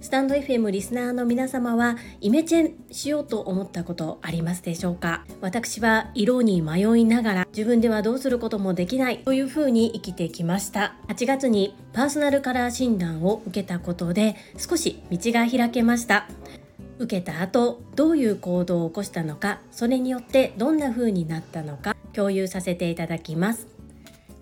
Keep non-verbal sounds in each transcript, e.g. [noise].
スタンド FM リスナーの皆様はイメチェンしようと思ったことありますでしょうか？私は色に迷いながら自分ではどうすることもできないというふうに生きてきました。8月にパーソナルカラー診断を受けたことで少し道が開けました。受けた後どういう行動を起こしたのかそれによってどんな風になったのか共有させていただきます。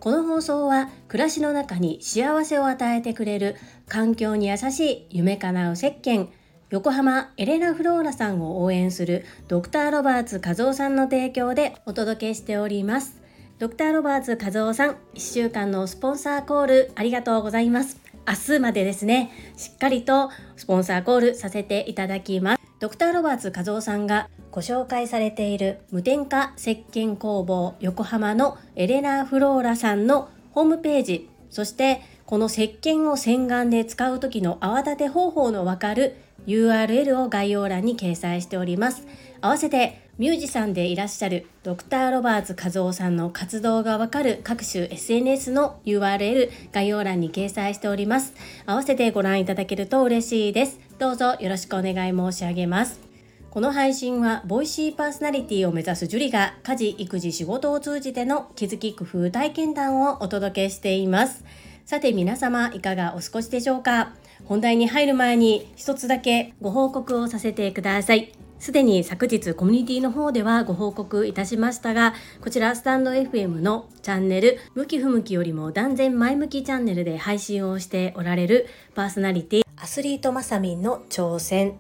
この放送は暮らしの中に幸せを与えてくれる環境に優しい夢叶う石鹸横浜エレナ・フローラさんを応援するドクターロバーツ和夫さんの提供でお届けしております。ドクターロバーツ和夫さん1週間のスポンサーコールありがとうございます。明日までですねしっかりとスポンサーコールさせていただきます。ドクターロバーツ和夫さんがご紹介されている無添加石鹸工房横浜のエレナー・フローラさんのホームページそしてこの石鹸を洗顔で使う時の泡立て方法のわかる URL を概要欄に掲載しております。合わせてミュージシャンでいらっしゃるドクターロバーツ和夫さんの活動がわかる各種 SNS の URL 概要欄に掲載しております。合わせてご覧いただけると嬉しいです。どうぞよろしくお願い申し上げます。この配信はボイシーパーソナリティを目指すジュリが家事育児仕事を通じての気づき工夫体験談をお届けしています。さて皆様いかがお過ごしでしょうか？本題に入る前に一つだけご報告をさせてください。すでに昨日コミュニティの方ではご報告いたしましたが、こちらスタンド FM のチャンネル、向き不向きよりも断然前向きチャンネルで配信をしておられるパーソナリティ、アスリートマサミンの挑戦、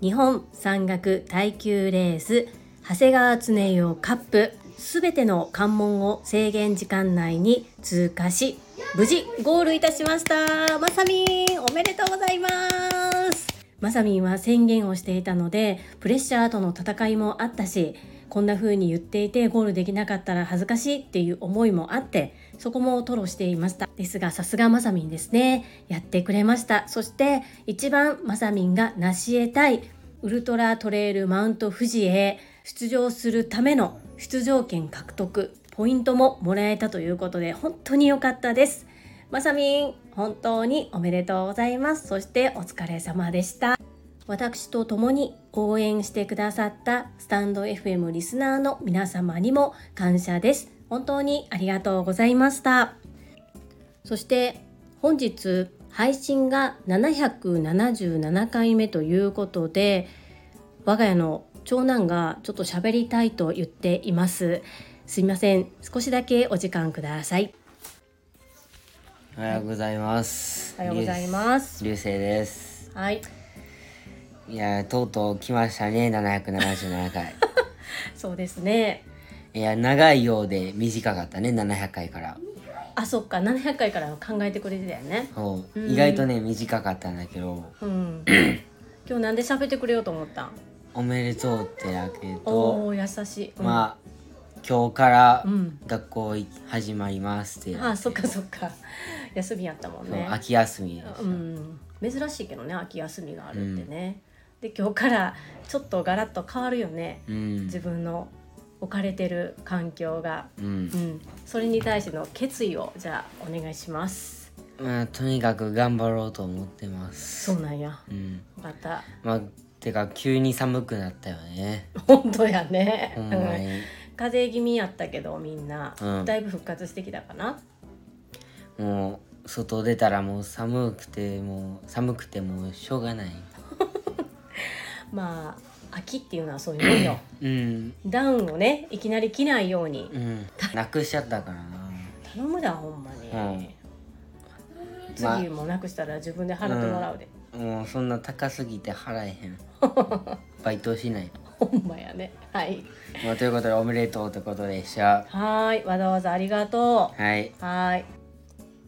日本山岳耐久レース、長谷川恒用カップ、全ての関門を制限時間内に通過し、無事ゴールいたしました。まさみん、おめでとうございます。まさみんは宣言をしていたのでプレッシャーとの戦いもあったしこんな風に言っていてゴールできなかったら恥ずかしいっていう思いもあってそこも吐露していましたですがさすがまさみんですねやってくれましたそして一番まさみんが成し得たいウルトラトレイルマウント富士へ出場するための出場権獲得ポイントももらえたということで本当に良かったですまさみん、本当におめでとうございます。そしてお疲れ様でした。私と共に応援してくださったスタンド FM リスナーの皆様にも感謝です。本当にありがとうございました。そして本日配信が777回目ということで我が家の長男がちょっと喋りたいと言っています。すいません。少しだけお時間ください。おはようございますおはようございます流星ですはいいやとうとう来ましたね777回。[laughs] そうですね。いや長いようで短かったね700回から。あそっか700回から考えてくれてたよね。そう、意外とね短かったんだけど、うん、今日なんで喋ってくれようと思った？んおめでとうってだけとおお優しい、うん、まあ今日から学校始まりますって、うん、あそっかそっか。休みやったもんね。秋休みうん、珍しいけどね秋休みがあるってね、うん、で今日からちょっとガラッと変わるよね、うん、自分の置かれてる環境が、うん、うん、それに対しての決意をじゃあお願いします。まあとにかく頑張ろうと思ってます。そうなんや、うん、また。まあてか急に寒くなったよね。[laughs] 本当やね。風邪気味やったけどみんな、うん。だいぶ復活してきたかな。もう外出たらもう寒くてもう寒くてもうしょうがない [laughs] まあ秋っていうのはそういうもんよ。うん。ダウンをねいきなり着ないように。うん。なくしちゃったからな。頼むだほんまに、次もなくしたら自分で払ってもらうで、もうそんな高すぎて払えへん。[laughs] バイトしないほんまやね。はい。まあ、ということでおめでとうってことでした。はい。わざわざありがとう。はい。はい。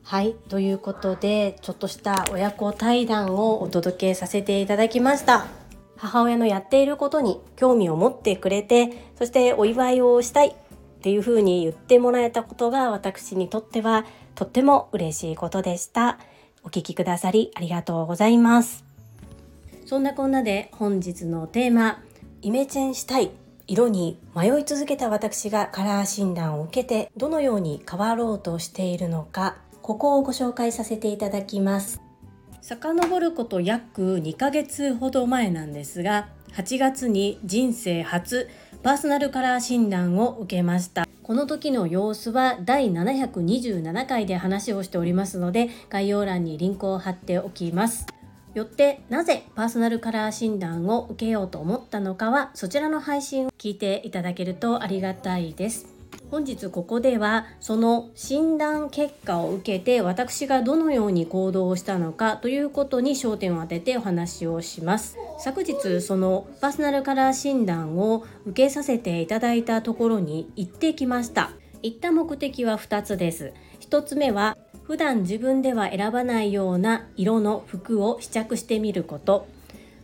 はい。ということでちょっとした親子対談をお届けさせていただきました母親のやっていることに興味を持ってくれてそしてお祝いをしたいっていうふうに言ってもらえたことが私にとってはとっても嬉しいことでした。お聞きくださりありがとうございます。そんなこんなで本日のテーマイメチェンしたい色に迷い続けた私がカラー診断を受けてどのように変わろうとしているのかここをご紹介させていただきます。遡ること約2ヶ月ほど前なんですが8月に人生初パーソナルカラー診断を受けました。この時の様子は第727回で話をしておりますので概要欄にリンクを貼っておきます。よってなぜパーソナルカラー診断を受けようと思ったのかはそちらの配信を聞いていただけるとありがたいです。本日ここではその診断結果を受けて私がどのように行動をしたのかということに焦点を当ててお話をします。昨日そのパーソナルカラー診断を受けさせていただいたところに行ってきました。行った目的は2つです。1つ目は普段自分では選ばないような色の服を試着してみること。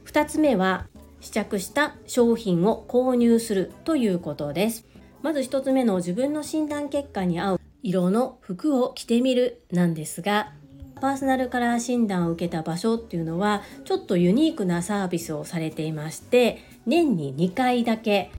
2つ目は試着した商品を購入するということです。まず1つ目の自分の診断結果に合う色の服を着てみるなんですがパーソナルカラー診断を受けた場所っていうのはちょっとユニークなサービスをされていまして年に2回だけ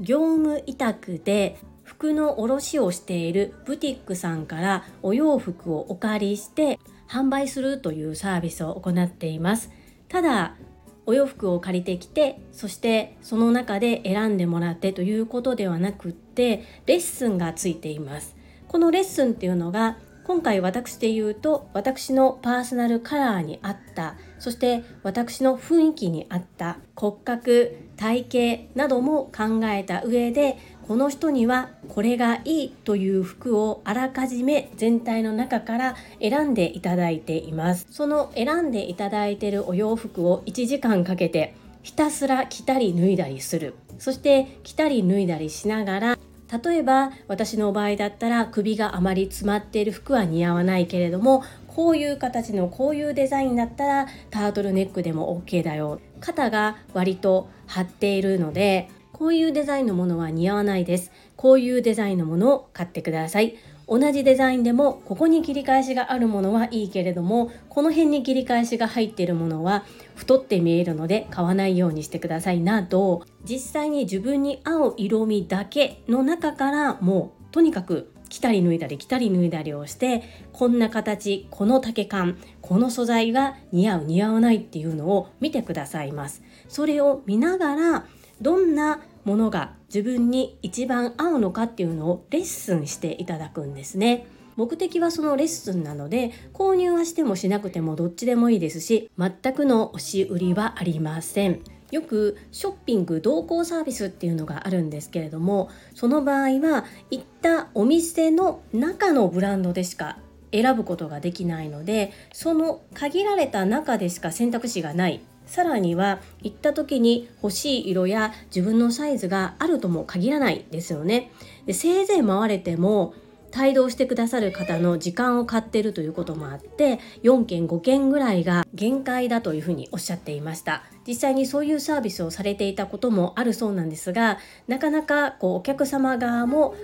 業務委託で服の卸をしているブティックさんからお洋服をお借りして販売するというサービスを行っています。ただお洋服を借りてきてそしてその中で選んでもらってということではなくってレッスンがついています。このレッスンっていうのが今回私で言うと私のパーソナルカラーに合ったそして私の雰囲気に合った骨格体型なども考えた上でこの人にはこれがいいという服をあらかじめ全体の中から選んでいただいています。その選んでいただいているお洋服を1時間かけてひたすら着たり脱いだりする。そして着たり脱いだりしながら例えば私の場合だったら首があまり詰まっている服は似合わないけれどもこういう形のこういうデザインだったらタートルネックでも OK だよ。肩が割と張っているのでこういうデザインのものは似合わないです。こういうデザインのものを買ってください。同じデザインでもここに切り返しがあるものはいいけれどもこの辺に切り返しが入っているものは太って見えるので買わないようにしてくださいなど実際に自分に合う色味だけの中からもうとにかく着たり脱いだり着たり脱いだりをしてこんな形この丈感この素材が似合う似合わないっていうのを見てくださいますそれを見ながらどんなものが自分に一番合うのかっていうのをレッスンしていただくんですね。目的はそのレッスンなので購入はしてもしなくてもどっちでもいいですし全くの押し売りはありません。よくショッピング同行サービスっていうのがあるんですけれどもその場合は行ったお店の中のブランドでしか選ぶことができないのでその限られた中でしか選択肢がないさらには行った時に欲しい色や自分のサイズがあるとも限らないですよね。でせいぜい回れても帯同してくださる方の時間を買ってるということもあって4件5件ぐらいが限界だというふうにおっしゃっていました実際にそういうサービスをされていたこともあるそうなんですがなかなかこうお客様側も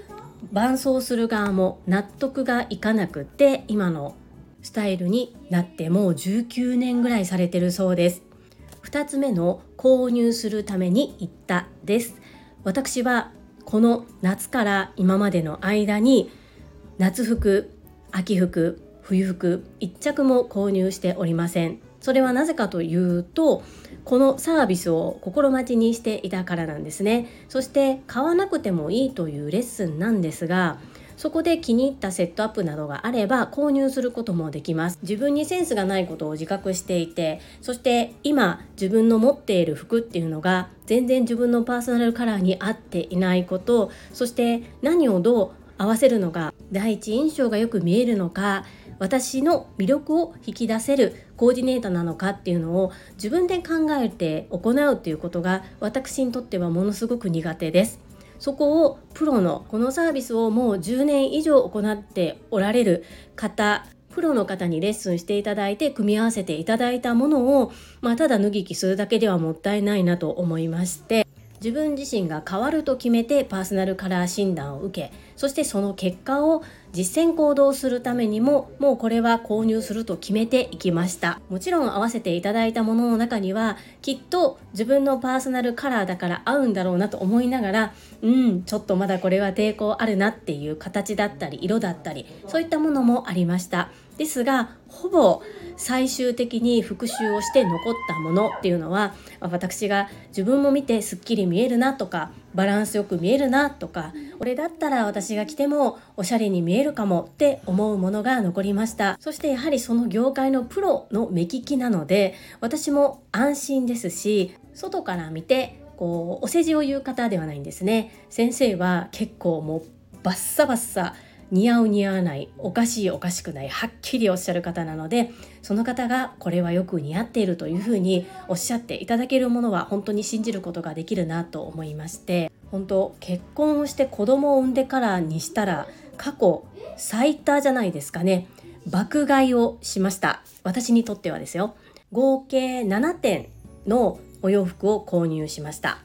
伴走する側も納得がいかなくて今のスタイルになってもう19年ぐらいされてるそうです2つ目の購入するために行ったです。私はこの夏から今までの間に夏服秋服冬服1着も購入しておりません。それはなぜかというとこのサービスを心待ちにしていたからなんですね。そして買わなくてもいいというレッスンなんですがそこで気に入ったセットアップなどがあれば購入することもできます自分にセンスがないことを自覚していてそして今自分の持っている服っていうのが全然自分のパーソナルカラーに合っていないことそして何をどう合わせるのが第一印象がよく見えるのか私の魅力を引き出せるコーディネーターなのかっていうのを自分で考えて行うっていうことが私にとってはものすごく苦手です。そこをプロのこのサービスをもう10年以上行っておられる方プロの方にレッスンしていただいて組み合わせていただいたものを、まあ、ただ脱ぎ着するだけではもったいないなと思いまして自分自身が変わると決めてパーソナルカラー診断を受けそしてその結果を実践行動するためにももうこれは購入すると決めていきました。もちろん合わせていただいたものの中にはきっと自分のパーソナルカラーだから合うんだろうなと思いながらうんちょっとまだこれは抵抗あるなっていう形だったり色だったりそういったものもありました。ですがほぼ最終的に復習をして残ったものっていうのは私が自分も見てすっきり見えるなとかバランスよく見えるなとか俺だったら私が着てもおしゃれに見えるかもって思うものが残りました。そしてやはりその業界のプロの目利きなので私も安心ですし外から見てこうお世辞を言う方ではないんですね。先生は結構もうバッサバッサ似合う似合わないおかしいおかしくないはっきりおっしゃる方なのでその方がこれはよく似合っているというふうにおっしゃっていただけるものは本当に信じることができるなと思いまして本当結婚をして子供を産んでからにしたら過去最多じゃないですかね。爆買いをしました。私にとってはですよ。合計7点のお洋服を購入しました。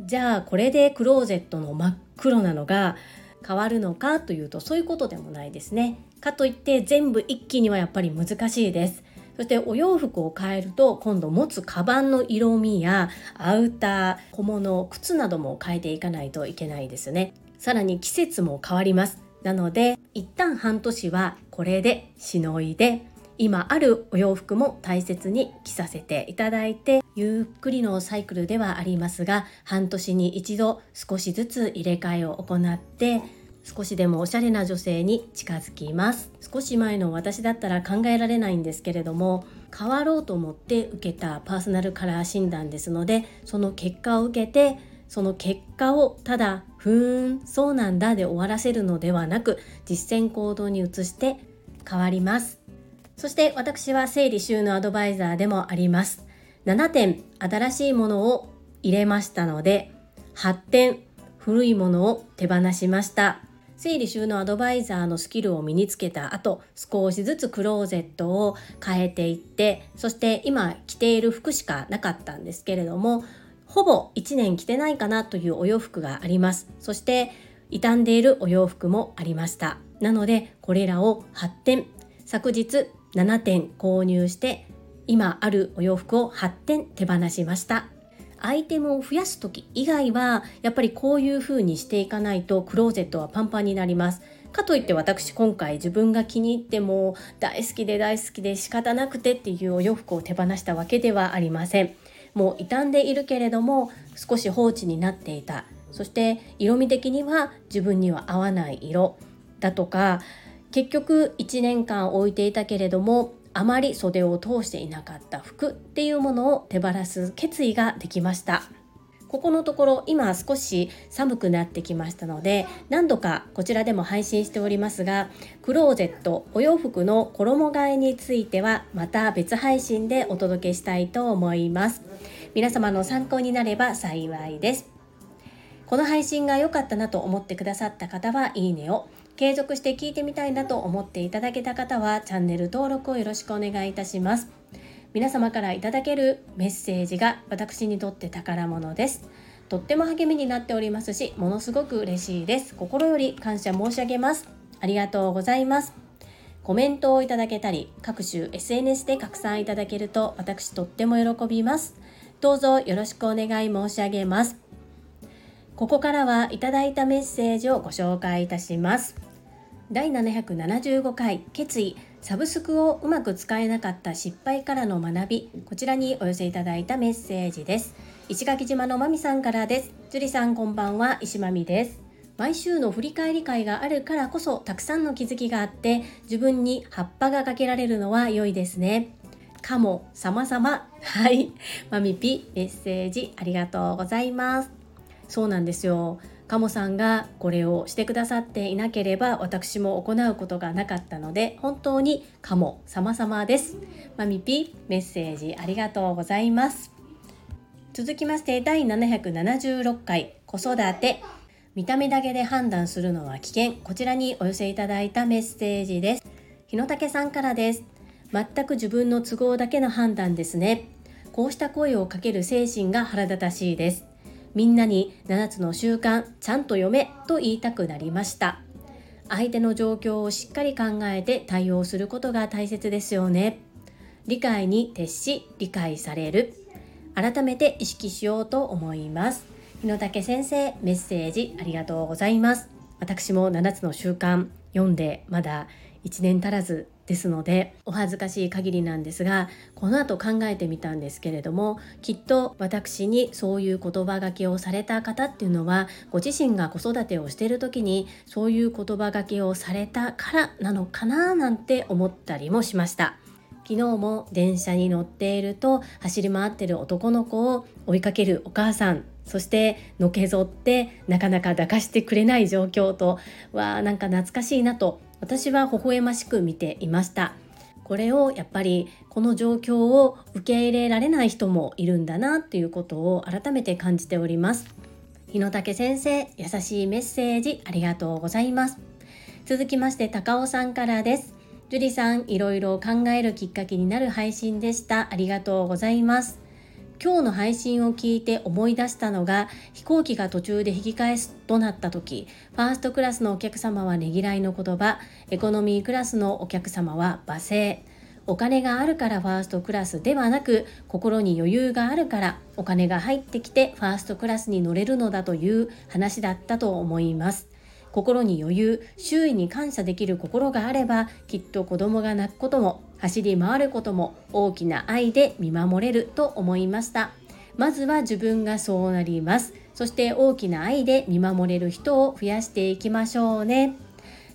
じゃあこれでクローゼットの真っ黒なのが変わるのかというとそういうことでもないですね。かといって全部一気にはやっぱり難しいです。そしてお洋服を変えると今度持つカバンの色味やアウター、小物、靴なども変えていかないといけないですね。さらに季節も変わります。なので一旦半年はこれでしのいで今あるお洋服も大切に着させていただいてゆっくりのサイクルではありますが半年に一度少しずつ入れ替えを行って少しでもおしゃれな女性に近づきます。少し前の私だったら考えられないんですけれども変わろうと思って受けたパーソナルカラー診断ですのでその結果を受けてその結果をただ「ふーんそうなんだ」で終わらせるのではなく実践行動に移して変わります。そして私は整理収納アドバイザーでもあります。7点新しいものを入れましたので、8点古いものを手放しました。整理収納アドバイザーのスキルを身につけた後、少しずつクローゼットを変えていって、そして今着ている服しかなかったんですけれども、ほぼ1年着てないかなというお洋服があります。そして傷んでいるお洋服もありました。なので、これらを8点、昨日7点購入して今あるお洋服を8点手放しました。アイテムを増やす時以外はやっぱりこういう風にしていかないとクローゼットはパンパンになります。かといって私今回自分が気に入っても大好きで大好きで仕方なくてっていうお洋服を手放したわけではありません。もう傷んでいるけれども少し放置になっていた。そして色味的には自分には合わない色だとか結局1年間置いていたけれどもあまり袖を通していなかった服っていうものを手放す決意ができました。ここのところ今少し寒くなってきましたので何度かこちらでも配信しておりますがクローゼットお洋服の衣替えについてはまた別配信でお届けしたいと思います。皆様の参考になれば幸いです。この配信が良かったなと思ってくださった方はいいねを継続して聞いてみたいなと思っていただけた方はチャンネル登録をよろしくお願いいたします。皆様からいただけるメッセージが私にとって宝物です。とっても励みになっておりますしものすごく嬉しいです。心より感謝申し上げます。ありがとうございます。コメントをいただけたり各種 SNS で拡散いただけると私とっても喜びます。どうぞよろしくお願い申し上げます。ここからはいただいたメッセージをご紹介いたします。第775回決意。サブスクをうまく使えなかった失敗からの学び。こちらにお寄せいただいたメッセージです。石垣島のまみさんからです。樹里さんこんばんは。石まみです。毎週の振り返り会があるからこそたくさんの気づきがあって自分に葉っぱがかけられるのは良いですね。かも様々。はい。まみぴメッセージありがとうございます。そうなんですよ。カモさんがこれをしてくださっていなければ私も行うことがなかったので本当にカモ様々です。マミピメッセージありがとうございます。続きまして第776回子育て。見た目だけで判断するのは危険。こちらにお寄せいただいたメッセージです。日野武さんからです。全く自分の都合だけの判断ですね。こうした声をかける精神が腹立たしいです。みんなに7つの習慣ちゃんと読めと言いたくなりました。相手の状況をしっかり考えて対応することが大切ですよね。理解に徹し理解される。改めて意識しようと思います。日野武先生メッセージありがとうございます。私も7つの習慣読んでまだ1年足らずですのでお恥ずかしい限りなんですがこの後考えてみたんですけれどもきっと私にそういう言葉がけをされた方っていうのはご自身が子育てをしている時にそういう言葉がけをされたからなのかななんて思ったりもしました。昨日も電車に乗っていると走り回ってる男の子を追いかけるお母さんそしてのけぞってなかなか抱かしてくれない状況とわあなんか懐かしいなと私は微笑ましく見ていました。これをやっぱりこの状況を受け入れられない人もいるんだなっていうことを改めて感じております。日野武先生優しいメッセージありがとうございます。続きまして高尾さんからです。樹里さんいろいろ考えるきっかけになる配信でした。ありがとうございます。今日の配信を聞いて思い出したのが飛行機が途中で引き返すとなった時ファーストクラスのお客様はねぎらいの言葉エコノミークラスのお客様は罵声。お金があるからファーストクラスではなく心に余裕があるからお金が入ってきてファーストクラスに乗れるのだという話だったと思います。心に余裕周囲に感謝できる心があればきっと子供が泣くことも走り回ることも大きな愛で見守れると思いました。まずは自分がそうなります。そして大きな愛で見守れる人を増やしていきましょうね。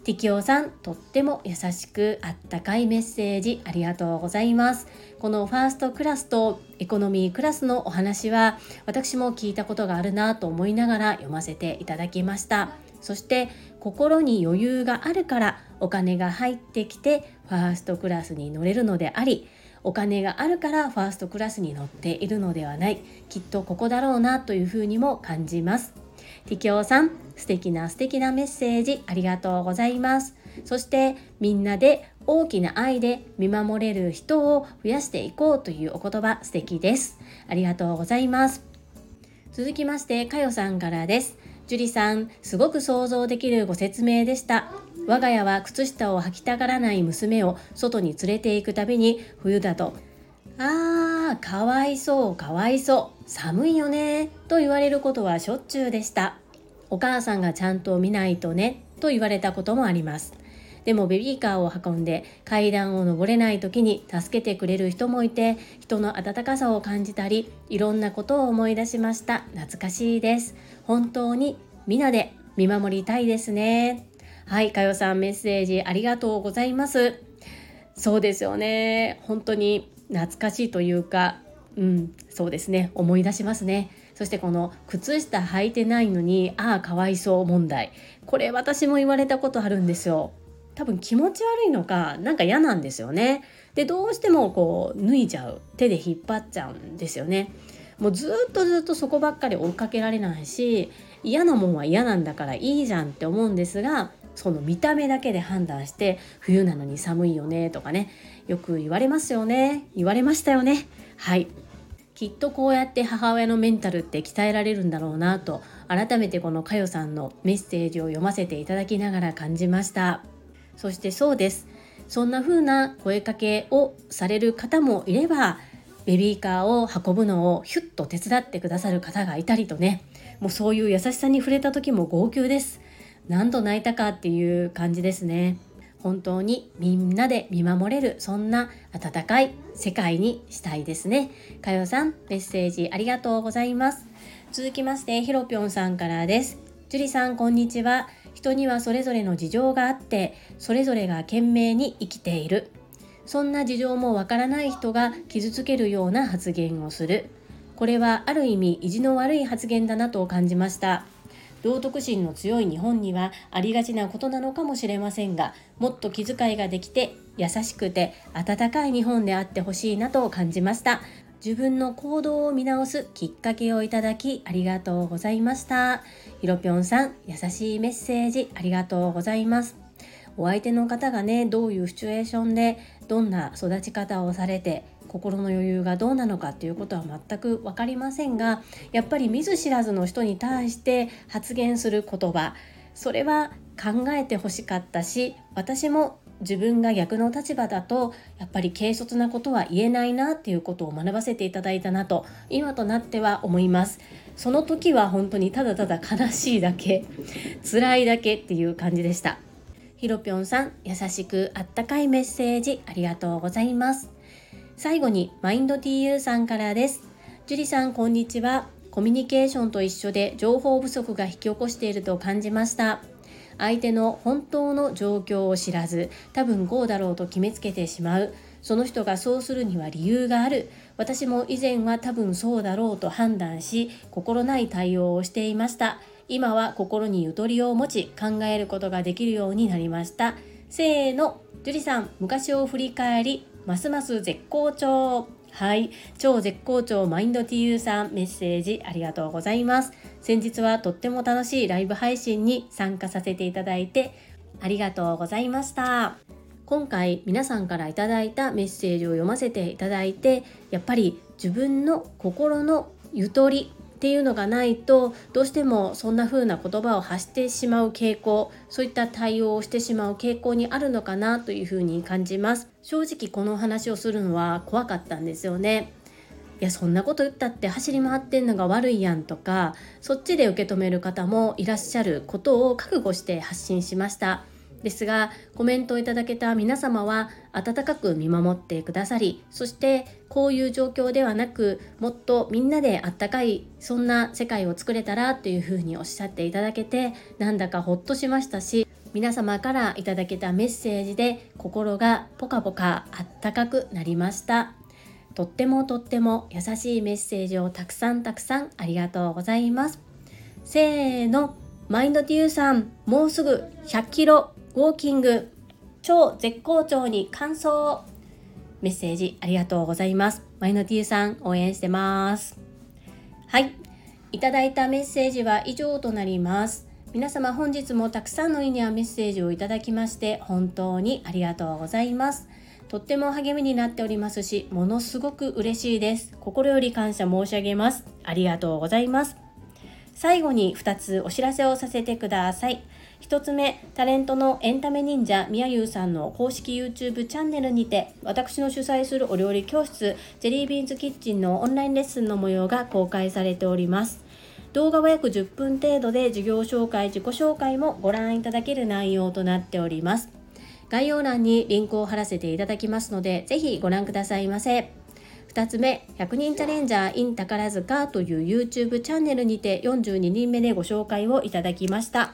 ティキオさんとっても優しくあったかいメッセージありがとうございます。このファーストクラスとエコノミークラスのお話は私も聞いたことがあるなと思いながら読ませていただきました。そして心に余裕があるからお金が入ってきてファーストクラスに乗れるのでありお金があるからファーストクラスに乗っているのではない。きっとここだろうなというふうにも感じます。ティキョウさん素敵な素敵なメッセージありがとうございます。そしてみんなで大きな愛で見守れる人を増やしていこうというお言葉素敵です。ありがとうございます。続きましてかよさんからです。樹里さん、すごく想像できるご説明でした。我が家は靴下を履きたがらない娘を外に連れて行くたびに冬だとあー、かわいそう、かわいそう、寒いよね、と言われることはしょっちゅうでした。お母さんがちゃんと見ないとね、と言われたこともあります。でもベビーカーを運んで階段を登れない時に助けてくれる人もいて人の温かさを感じたりいろんなことを思い出しました。懐かしいです。本当に皆で見守りたいですね。はいかよさんメッセージありがとうございます。そうですよね。本当に懐かしいというかうんそうですね。思い出しますね。そしてこの靴下履いてないのにああかわいそう問題。これ私も言われたことあるんですよ。多分気持ち悪いのかなんか嫌なんですよね。でどうしてもこう脱いじゃう。手で引っ張っちゃうんですよね。もうずっとずっとそこばっかり追いかけられないし嫌なもんは嫌なんだからいいじゃんって思うんですがその見た目だけで判断して冬なのに寒いよねとかねよく言われますよね。言われましたよね。はい。きっとこうやって母親のメンタルって鍛えられるんだろうなと改めてこのかよさんのメッセージを読ませていただきながら感じました。そしてそうです。そんな風な声かけをされる方もいればベビーカーを運ぶのをヒュッと手伝ってくださる方がいたりとね。もうそういう優しさに触れた時も号泣です。何度泣いたかっていう感じですね。本当にみんなで見守れるそんな温かい世界にしたいですね。かよさんメッセージありがとうございます。続きましてひろぴょんさんからです。樹里さんこんにちは。人にはそれぞれの事情があってそれぞれが懸命に生きている。そんな事情もわからない人が傷つけるような発言をする。これはある意味意地の悪い発言だなと感じました。道徳心の強い日本にはありがちなことなのかもしれませんがもっと気遣いができて優しくて温かい日本であってほしいなと感じました自分の行動を見直すきっかけをいただきありがとうございました。ひろぴょんさん、優しいメッセージありがとうございます。お相手の方がね、どういうシチュエーションで、どんな育ち方をされて、心の余裕がどうなのかっていうことは全く分かりませんが、やっぱり見ず知らずの人に対して発言する言葉、それは考えてほしかったし私も自分が逆の立場だとやっぱり軽率なことは言えないなっていうことを学ばせていただいたなと今となっては思います。その時は本当にただただ悲しいだけ辛いだけっていう感じでした。ひろぴょんさん優しくあったかいメッセージありがとうございます。最後にマインド TU さんからです。樹里さんこんにちは。コミュニケーションと一緒で情報不足が引き起こしていると感じました。相手の本当の状況を知らず多分こうだろうと決めつけてしまう。その人がそうするには理由がある。私も以前は多分そうだろうと判断し心ない対応をしていました。今は心にゆとりを持ち考えることができるようになりました。せーの。樹里さん昔を振り返りますます絶好調。はい。超絶好調マインド TU さんメッセージありがとうございます。先日はとっても楽しいライブ配信に参加させていただいてありがとうございました。今回皆さんからいただいたメッセージを読ませていただいてやっぱり自分の心のゆとりっていうのがないとどうしてもそんな風な言葉を発してしまう傾向そういった対応をしてしまう傾向にあるのかなというふうに感じます。正直このお話をするのは怖かったんですよね。いやそんなこと言ったって走り回ってんのが悪いやんとかそっちで受け止める方もいらっしゃることを覚悟して発信しました。ですがコメントをいただけた皆様は温かく見守ってくださりそしてこういう状況ではなくもっとみんなであったかいそんな世界を作れたらというふうにおっしゃっていただけてなんだかほっとしましたし皆様からいただけたメッセージで心がポカポカあったかくなりました。とってもとっても優しいメッセージをたくさんたくさんありがとうございます。せーのマインドティーさんもうすぐ100キロ。ウォーキング。超絶好調に感想メッセージありがとうございます。マイノティーさん応援してます。はい。いただいたメッセージは以上となります。皆様本日もたくさんのいいねやメッセージをいただきまして本当にありがとうございます。とっても励みになっておりますしものすごく嬉しいです。心より感謝申し上げます。ありがとうございます。最後に2つお知らせをさせてください。1つ目、タレントのエンタメ忍者みやゆうさんの公式 YouTube チャンネルにて、私の主催するお料理教室、ジェリービーンズキッチンのオンラインレッスンの模様が公開されております。動画は約10分程度で授業紹介、自己紹介もご覧いただける内容となっております。概要欄にリンクを貼らせていただきますので、ぜひご覧くださいませ。2つ目、100人チャレンジャー in 宝塚という YouTube チャンネルにて42人目でご紹介をいただきました。